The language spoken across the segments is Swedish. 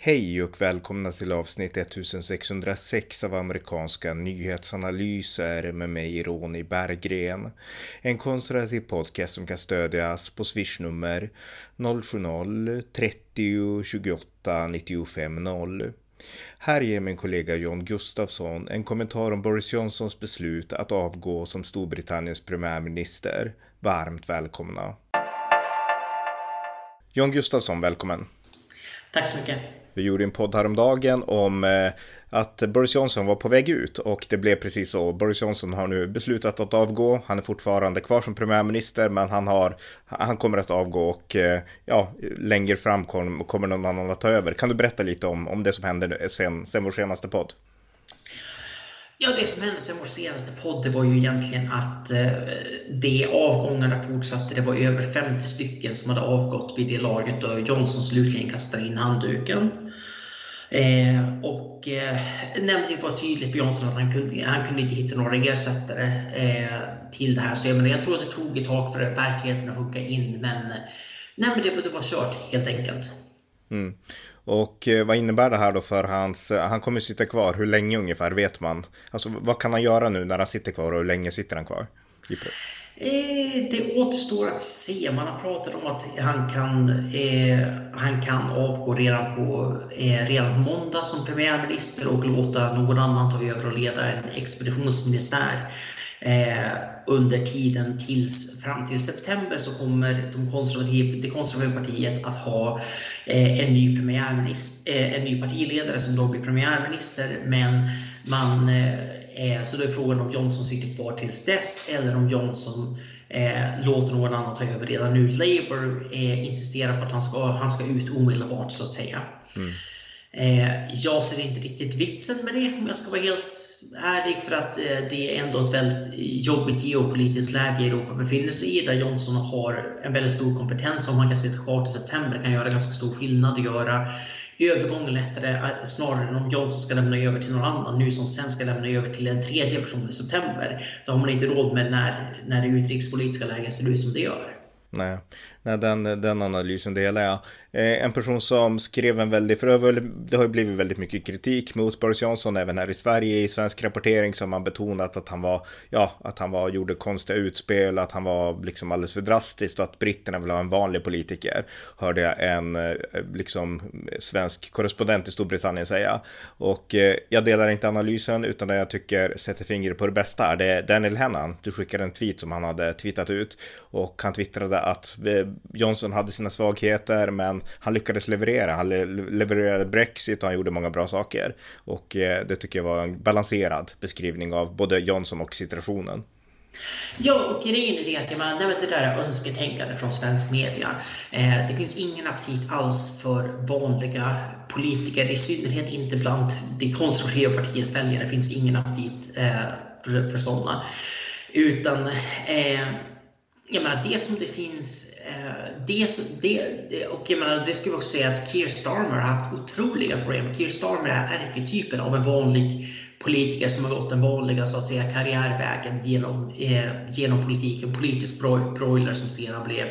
Hej och välkomna till avsnitt 1606 av amerikanska nyhetsanalyser med mig Ronny Berggren. En konservativ podcast som kan stödjas på swishnummer 070-30 28 95 0. Här ger min kollega John Gustafsson en kommentar om Boris Johnsons beslut att avgå som Storbritanniens premiärminister. Varmt välkomna. John Gustafsson, välkommen. Tack så mycket. Vi gjorde en podd häromdagen om eh, att Boris Johnson var på väg ut och det blev precis så. Boris Johnson har nu beslutat att avgå. Han är fortfarande kvar som premiärminister men han, har, han kommer att avgå och eh, ja, längre fram kommer någon annan att ta över. Kan du berätta lite om, om det som hände sen, sen vår senaste podd? Ja, det som hände sen vår senaste podd det var ju egentligen att eh, de avgångarna fortsatte. Det var över 50 stycken som hade avgått vid det laget och Johnson slutligen kastade in handduken. Eh, och eh, det var tydligt för Johnson att han kunde, han kunde inte hitta några ersättare eh, till det här. Så jag, menar, jag tror att det tog ett tag för verkligheten att funka in, men, nej, men det, det var kört helt enkelt. Mm. Och eh, vad innebär det här då för hans, eh, han kommer sitta kvar, hur länge ungefär vet man? Alltså vad kan han göra nu när han sitter kvar och hur länge sitter han kvar? Eh, det återstår att se. Man har pratat om att han kan, eh, han kan avgå redan på, eh, redan måndag som premiärminister och låta någon annan ta över och leda en expeditionsministär. Eh, under tiden tills, fram till september så kommer de konservativ, det konservativa partiet att ha eh, en, ny premiärminister, eh, en ny partiledare som då blir premiärminister. Men man, eh, så då är frågan om Johnson sitter kvar tills dess eller om Johnson eh, låter någon annan ta över redan nu. Labour eh, insisterar på att han ska, han ska ut omedelbart så att säga. Mm. Eh, jag ser inte riktigt vitsen med det om jag ska vara helt ärlig för att eh, det är ändå ett väldigt jobbigt geopolitiskt läge Europa befinner sig i där Johnson har en väldigt stor kompetens om han kan sitta kvar till september kan göra ganska stor skillnad och göra övergången lättare eh, snarare än om Johnson ska lämna över till någon annan nu som sen ska lämna över till en tredje person i september. Då har man inte råd med när, när det utrikespolitiska läget ser ut som det gör. Nej, Nej den, den analysen delar jag. Eh, en person som skrev en väldigt, för det har ju blivit väldigt mycket kritik mot Boris Johnson även här i Sverige i svensk rapportering som har betonat att han var, ja, att han var, gjorde konstiga utspel, att han var liksom alldeles för drastisk och att britterna vill ha en vanlig politiker. Hörde jag en eh, liksom svensk korrespondent i Storbritannien säga. Och eh, jag delar inte analysen utan det jag tycker sätter fingret på det bästa är det är Daniel Hennan. Du skickade en tweet som han hade tweetat ut och han twittrade att eh, Johnson hade sina svagheter men han lyckades leverera. Han levererade Brexit och han gjorde många bra saker. Och eh, det tycker jag var en balanserad beskrivning av både Johnson och situationen. Ja, och grejen är det att jag menar, det där önsketänkandet önsketänkande från svensk media. Eh, det finns ingen aptit alls för vanliga politiker, i synnerhet inte bland det konservativa partiets väljare. Det finns ingen aptit eh, för, för sådana. Utan eh, jag menar, det som det finns, eh, det, det, och jag menar, det ska vi också säga att Keir Starmer har haft otroliga problem. Keir Starmer är ärketypen av en vanlig politiker som har gått den vanliga så att säga, karriärvägen genom, eh, genom politiken. Politisk broiler som sedan blev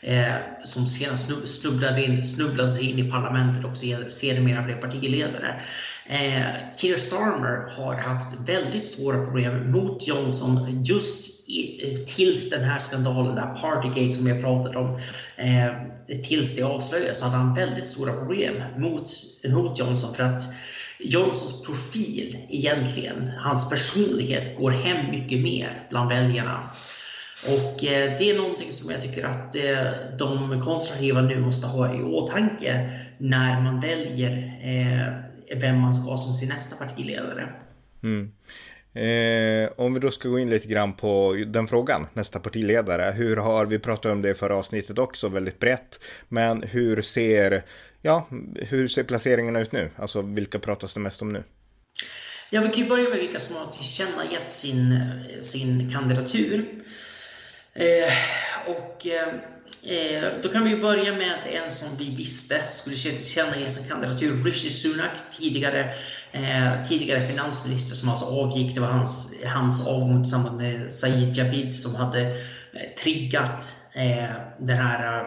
eh, som sedan snubblade, in, snubblade sig in i parlamentet och sedermera blev partiledare. Eh, Keir Starmer har haft väldigt svåra problem mot Johnson just i, eh, tills den här skandalen, där Partygate som jag pratat om, eh, tills det avslöjades så hade han väldigt stora problem mot, mot Johnson för att Johnsons profil egentligen, hans personlighet, går hem mycket mer bland väljarna. Och eh, det är någonting som jag tycker att eh, de konservativa nu måste ha i åtanke när man väljer eh, vem man ska ha som sin nästa partiledare. Mm. Eh, om vi då ska gå in lite grann på den frågan, nästa partiledare. Hur har, vi pratat om det i förra avsnittet också, väldigt brett. Men hur ser, ja, hur ser placeringarna ut nu? Alltså vilka pratas det mest om nu? Ja, vi kan ju börja med vilka som har tillkännagett sin, sin kandidatur. Eh, och eh, eh, då kan vi börja med en som vi visste skulle tillkännage sin kandidatur, Rishi Sunak, tidigare, eh, tidigare finansminister som alltså avgick. Det var hans, hans avgång tillsammans med Said Javid som hade eh, triggat eh, den här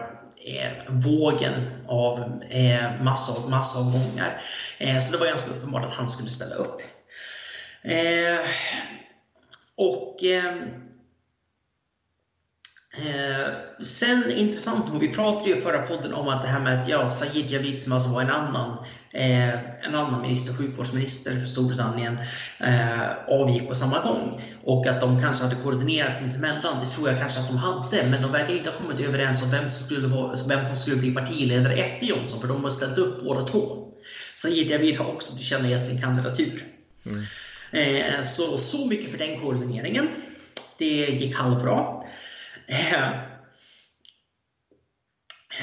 eh, vågen av eh, massa, massavgångar. Eh, så det var ganska uppenbart att han skulle ställa upp. Eh, och eh, eh, sen intressant nog, vi pratade ju i förra podden om att det här med att ja, Sajid Javid som alltså var en annan, eh, en annan minister, sjukvårdsminister för Storbritannien, eh, avgick på samma gång. Och att de kanske hade koordinerat sinsemellan, det tror jag kanske att de hade, men de verkar inte ha kommit överens om vem som skulle, vara, vem som skulle bli partiledare efter Johnson, för de har ställt upp båda två. Sajid Javid har också tillkännagett sin kandidatur. Mm. Eh, så, så mycket för den koordineringen. Det gick halvbra. Eh,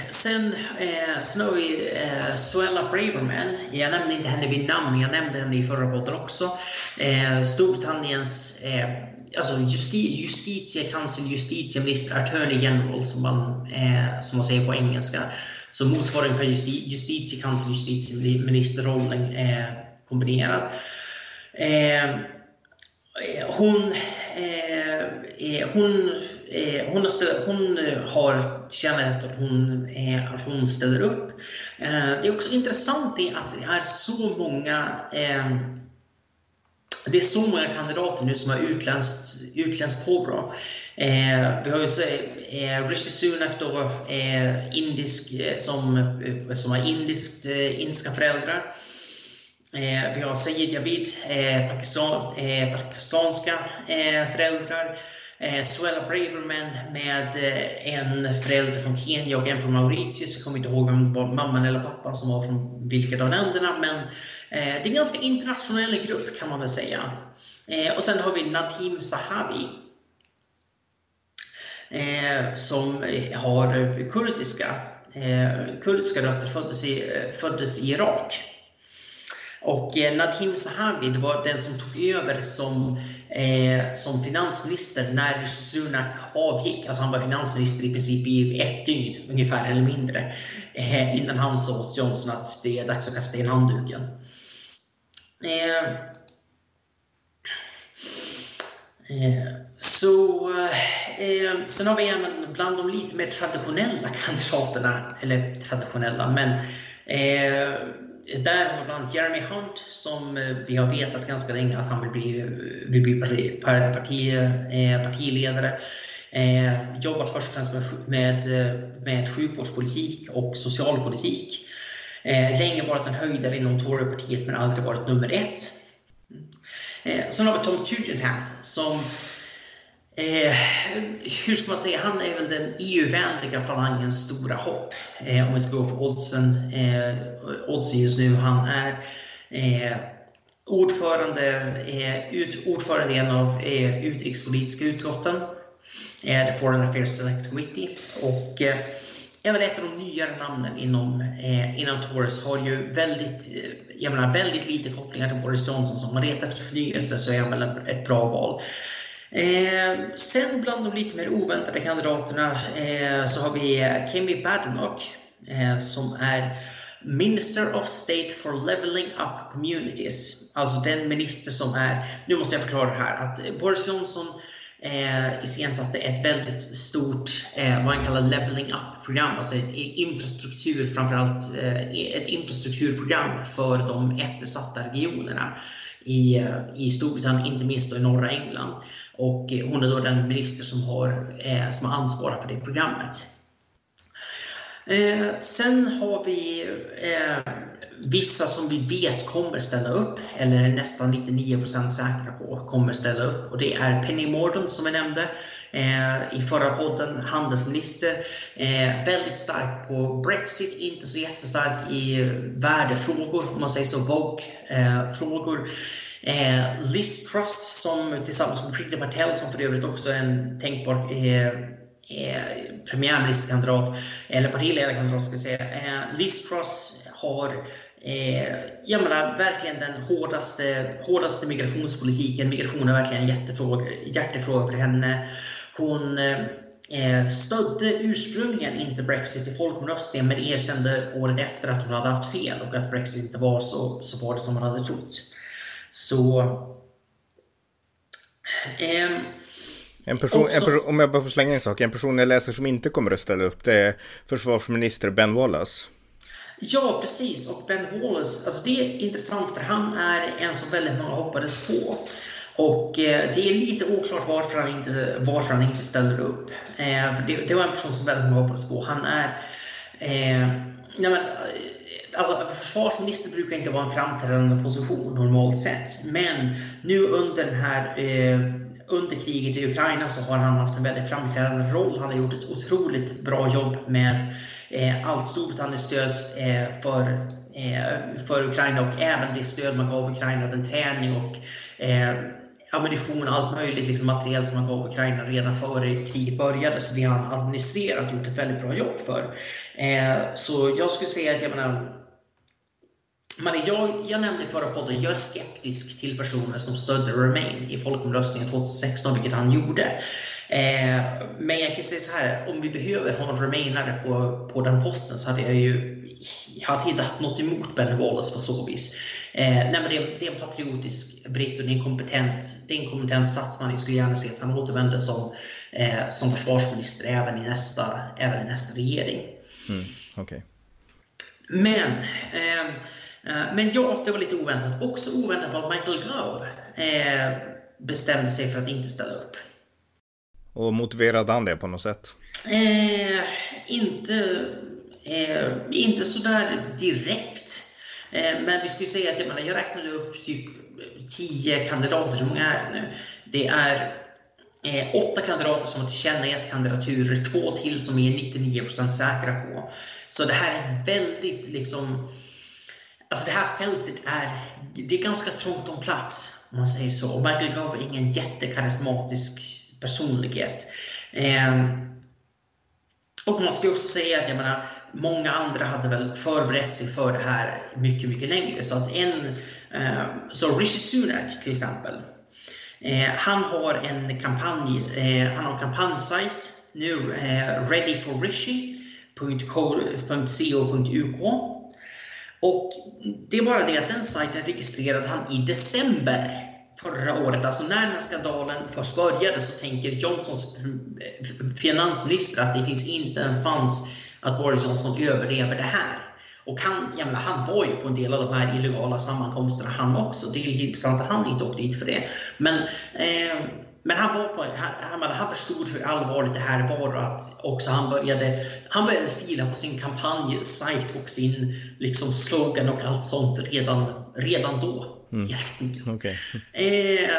sen, eh, sen har vi eh, Suella Braverman. Jag nämnde inte henne vid namn, men jag nämnde henne i förra podden också. Eh, Storbritanniens eh, alltså justi justitiekansler, justitieminister, attorney general som man, eh, som man säger på engelska. Så motsvarigheten för justi justitiekansler, justitieministerrollen eh, kombinerad. Eh, eh, hon, eh, eh hon Eh, hon, har, hon eh, har tillkännagett att hon, eh, att hon ställer upp. Eh, det är också intressant att det är så många eh, det är så många kandidater nu som har utländskt, utländskt påbrå. Eh, vi har ju så, eh, Rishi Sunak då, eh, indisk, eh, som, som har indiskt, eh, indiska föräldrar. Eh, vi har Sayed Javid, eh, Pakistan, pakistanska föräldrar eh, Suella Braverman med eh, en förälder från Kenya och en från Mauritius. Jag kommer inte ihåg vem var mamman eller pappan som var från vilket av länderna, men eh, det är en ganska internationell grupp kan man väl säga. Eh, och sen har vi Nadim Sahavi eh, som har kurdiska, eh, kurdiska rötter, föddes i, eh, föddes i Irak. Och eh, Nadim Sahavi, var den som tog över som eh, som finansminister när Sunak avgick. Alltså han var finansminister i princip i ett dygn ungefär eller mindre eh, innan han sa åt Johnson att det är dags att kasta in handduken. Eh, eh så, eh, sen har vi även bland de lite mer traditionella kandidaterna, eller traditionella, men eh, där har bland Jeremy Hunt som eh, vi har vetat ganska länge att han vill bli, vill bli parti, parti, partiledare. Eh, jobbat först och främst med, med, eh, med sjukvårdspolitik och socialpolitik. Eh, länge varit en höjdare inom Torypartiet men aldrig varit nummer ett. Mm. Eh, sen har vi Tom Tugendhat som Eh, hur ska man säga, han är väl den EU-vänliga falangens stora hopp. Eh, om vi ska gå på oddsen, eh, oddsen just nu. Han är eh, ordförande, eh, ut, ordförande i en av eh, utrikespolitiska utskotten, eh, The Foreign Affairs Select Committee. Och, eh, är väl ett av de nyare namnen inom, eh, inom Tories. Har ju väldigt, eh, jag menar, väldigt lite kopplingar till Boris Johnson. Så om man letar efter förnyelse så är han väl ett bra val. Eh, sen bland de lite mer oväntade kandidaterna eh, så har vi Kemi Badenoch eh, som är Minister of State for Leveling Up Communities. Alltså den minister som är, nu måste jag förklara det här, att Boris Johnson eh, iscensatte ett väldigt stort, eh, vad han kallar leveling up-program, alltså ett infrastruktur, framförallt eh, ett infrastrukturprogram för de eftersatta regionerna i, eh, i Storbritannien, inte minst i norra England. Och eh, hon är då den minister som har, eh, som har ansvar för det programmet. Eh, sen har vi eh, vissa som vi vet kommer ställa upp, eller nästan 99% säkra på kommer ställa upp. Och det är Penny Mordaunt som jag nämnde eh, i förra podden, handelsminister. Eh, väldigt stark på Brexit, inte så jättestark i värdefrågor, om man säger så, Vogue-frågor. Eh, eh, Liz Truss som tillsammans med Priti Patel som för övrigt också är en tänkbar eh, eh, premiärministerkandidat, eller partiledarkandidat ska jag säga. Eh, Liz Truss har eh, jag menar, verkligen den hårdaste, hårdaste migrationspolitiken. Migration är verkligen en jättefråga, hjärtefråga för henne. Hon eh, stödde ursprungligen inte Brexit i folkomröstningen men erkände året efter att hon hade haft fel och att Brexit inte var så, så farligt som man hade trott. Så... Eh, En person, Också, en person, om jag bara får slänga en sak, en person jag läser som inte kommer att ställa upp det är försvarsminister Ben Wallace. Ja, precis. Och Ben Wallace, alltså det är intressant för han är en som väldigt många hoppades på. Och eh, det är lite oklart varför han inte, varför han inte ställer upp. Eh, det, det, var en person som väldigt många hoppades på. Han är... Eh, nej men, eh, alltså, försvarsminister brukar inte vara en framträdande position normalt sett. Men nu under den här eh, under kriget i Ukraina så har han haft en väldigt framträdande roll. Han har gjort ett otroligt bra jobb med eh, allt Storbritanniens stöd eh, för, eh, för Ukraina och även det stöd man gav Ukraina, den träning och eh, ammunition, allt möjligt liksom material som man gav Ukraina redan före kriget började. Så det har han administrerat gjort ett väldigt bra jobb för. Eh, så jag skulle säga att jag menar, men jag, jag nämnde i förra podden, jag är skeptisk till personer som stödde Remain i folkomröstningen 2016, vilket han gjorde. Eh, men jag kan säga så här, om vi behöver ha en Remainare på, på den posten så hade jag ju jag hade inte haft något emot Ben Wallace på så vis. Eh, nej, men det, är, det är en patriotisk britt och det är en kompetent, det är en kompetent statsman. Jag skulle gärna se att han återvänder som, eh, som försvarsminister även i nästa, även i nästa regering. Mm, okay. Men Eh, men ja, det var lite oväntat. Också oväntat var att Michael Gove eh, bestämde sig för att inte ställa upp. Och motiverade han det på något sätt? Eh, inte, eh, inte sådär direkt. Eh, men vi ju säga att jag, menar, jag räknade upp typ 10 kandidater. Hur många är det nu? Det är eh, åtta kandidater som har tillkännagett kandidaturer, två till som är 99% säkra på. Så det här är väldigt liksom Alltså det här fältet är, det är ganska trångt om plats, om man säger så. Och Michael Gove är ingen jättekarismatisk personlighet. Eh, och man ska också säga att jag menar, många andra hade väl förberett sig för det här mycket, mycket längre. Så att en, eh, så Rishi Sunak till exempel, eh, han har en kampanj, eh, han har en kampanjsajt nu, eh, readyforrishi.co.uk och det är bara det att den sajten registrerade han i december förra året. Alltså när den här skandalen först började så tänker Johnsons eh, finansminister att det finns inte en chans att Boris Johnson överlever det här. Och han, jag menar, han var ju på en del av de här illegala sammankomsterna han också. Det är intressant att han inte åkte dit för det. Men eh, men han, var på, han, han förstod hur allvarligt det här var och att också han började, han började fila på sin kampanjsajt och sin liksom, slogan och allt sånt redan, redan då. Mm. Okay. Eh,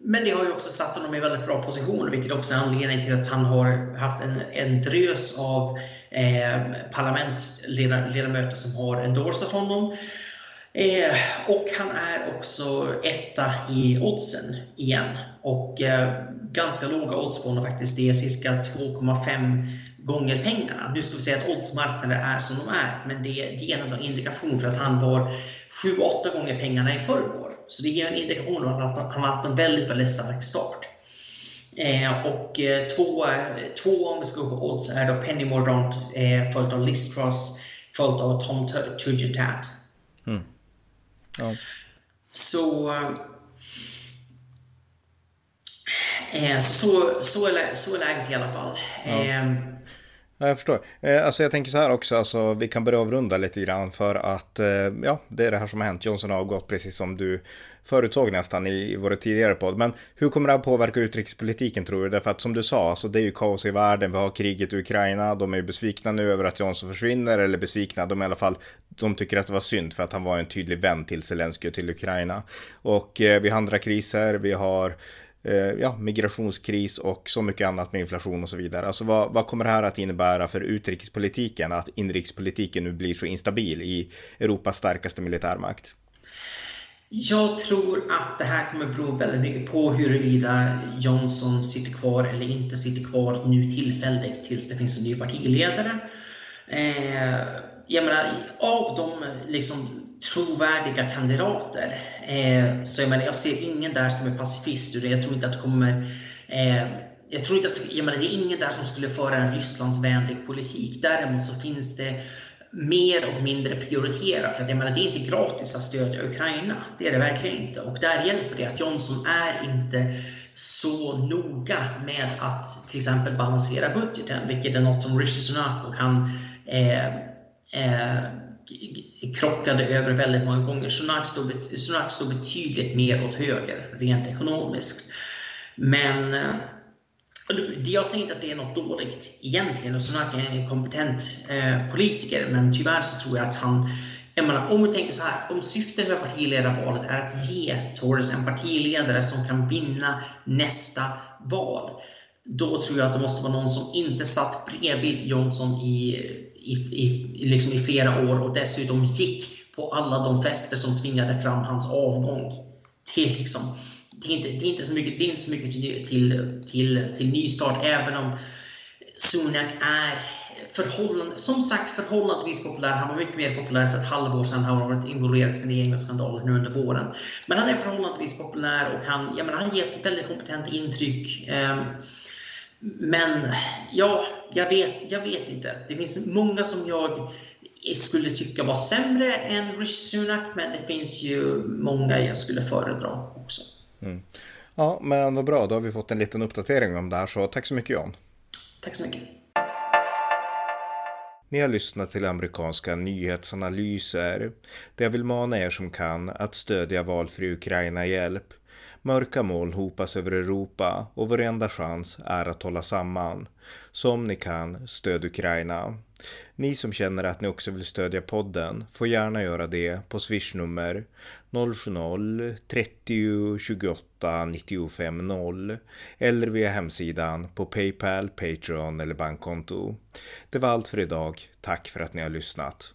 men det har ju också satt honom i väldigt bra position, vilket också är anledningen till att han har haft en, en drös av eh, parlamentsledamöter som har endorsat honom. Eh, och han är också etta i oddsen igen. Och eh, ganska låga odds på honom faktiskt. Det är cirka 2,5 gånger pengarna. Nu ska vi säga att oddsmarknaden är som de är, men det, ger en indikation för att han var 7-8 gånger pengarna i förrgår. Så det ger en indikation om att han har haft en väldigt, väldigt stark start. Eh, och eh, två, två om vi ska gå på odds är då Penny Mordaunt eh, följt av Liz Truss följt av Tom Tugendhat. Mm. Ja. Så, eh, så, så, är, så är läget i alla fall. Ja. Eh, Ja, jag förstår. Eh, alltså jag tänker så här också, alltså, vi kan börja avrunda lite grann för att eh, ja, det är det här som har hänt. Johnson har avgått precis som du förutsåg nästan i, i vår tidigare podd. Men hur kommer det här påverka utrikespolitiken tror du? Därför att som du sa, alltså, det är ju kaos i världen. Vi har kriget i Ukraina. De är ju besvikna nu över att Johnson försvinner, eller besvikna. De i alla fall, de tycker att det var synd för att han var en tydlig vän till Zelenskyj och till Ukraina. Och eh, vi har andra kriser. Vi har Eh, ja, migrationskris och så mycket annat med inflation och så vidare. Alltså vad, vad kommer det här att innebära för utrikespolitiken, att inrikespolitiken nu blir så instabil i Europas starkaste militärmakt? Jag tror att det här kommer bero väldigt mycket på huruvida Johnson sitter kvar eller inte sitter kvar nu tillfälligt tills det finns en ny partiledare. Eh, jag menar, av de liksom, trovärdiga kandidater eh, så jag, menar, jag ser ingen där som är pacifist. Jag tror inte att det kommer eh, jag tror inte att, jag menar, det är ingen där som skulle föra en Rysslandsvänlig politik. Däremot så finns det mer och mindre prioriterat. För att jag menar, det är inte gratis att stödja Ukraina. Det är det verkligen inte. Och där hjälper det att Johnson är inte så noga med att till exempel balansera budgeten, vilket är något som Rishi Sunak och han eh, eh, krockade över väldigt många gånger. Sunak stod, Sunak stod betydligt mer åt höger rent ekonomiskt. Men eh, jag säger inte att det är något dåligt egentligen och Sunak är en kompetent eh, politiker men tyvärr så tror jag att han jag menar, om vi tänker så här, om syftet med partiledarvalet är att ge Torres en partiledare som kan vinna nästa val, då tror jag att det måste vara någon som inte satt bredvid Johnson i, i, i, liksom i flera år och dessutom gick på alla de fester som tvingade fram hans avgång. Det är, liksom, det är, inte, det är inte så mycket, det är inte så mycket till, till, till, till nystart, även om Sunak är förhållande, som sagt förhållandevis populär. Han var mycket mer populär för ett halvår sedan. Han har varit involverad i sina egna skandaler nu under våren. Men han är förhållandevis populär och han, jag menar, han ger ett väldigt kompetent intryck. Ehm, men ja, jag vet, jag vet inte. Det finns många som jag skulle tycka var sämre än Rishi Sunak, men det finns ju många jag skulle föredra också. Mm. Ja, men vad bra. Då har vi fått en liten uppdatering om det här, så tack så mycket Jan. Tack så mycket. Ni har lyssnat till amerikanska nyhetsanalyser där jag vill mana er som kan att stödja valfri Ukraina-hjälp. Mörka moln hopas över Europa och vår enda chans är att hålla samman. Så om ni kan, stöd Ukraina. Ni som känner att ni också vill stödja podden får gärna göra det på swishnummer 070-30 28 95 0 eller via hemsidan på Paypal, Patreon eller bankkonto. Det var allt för idag. Tack för att ni har lyssnat.